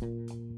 you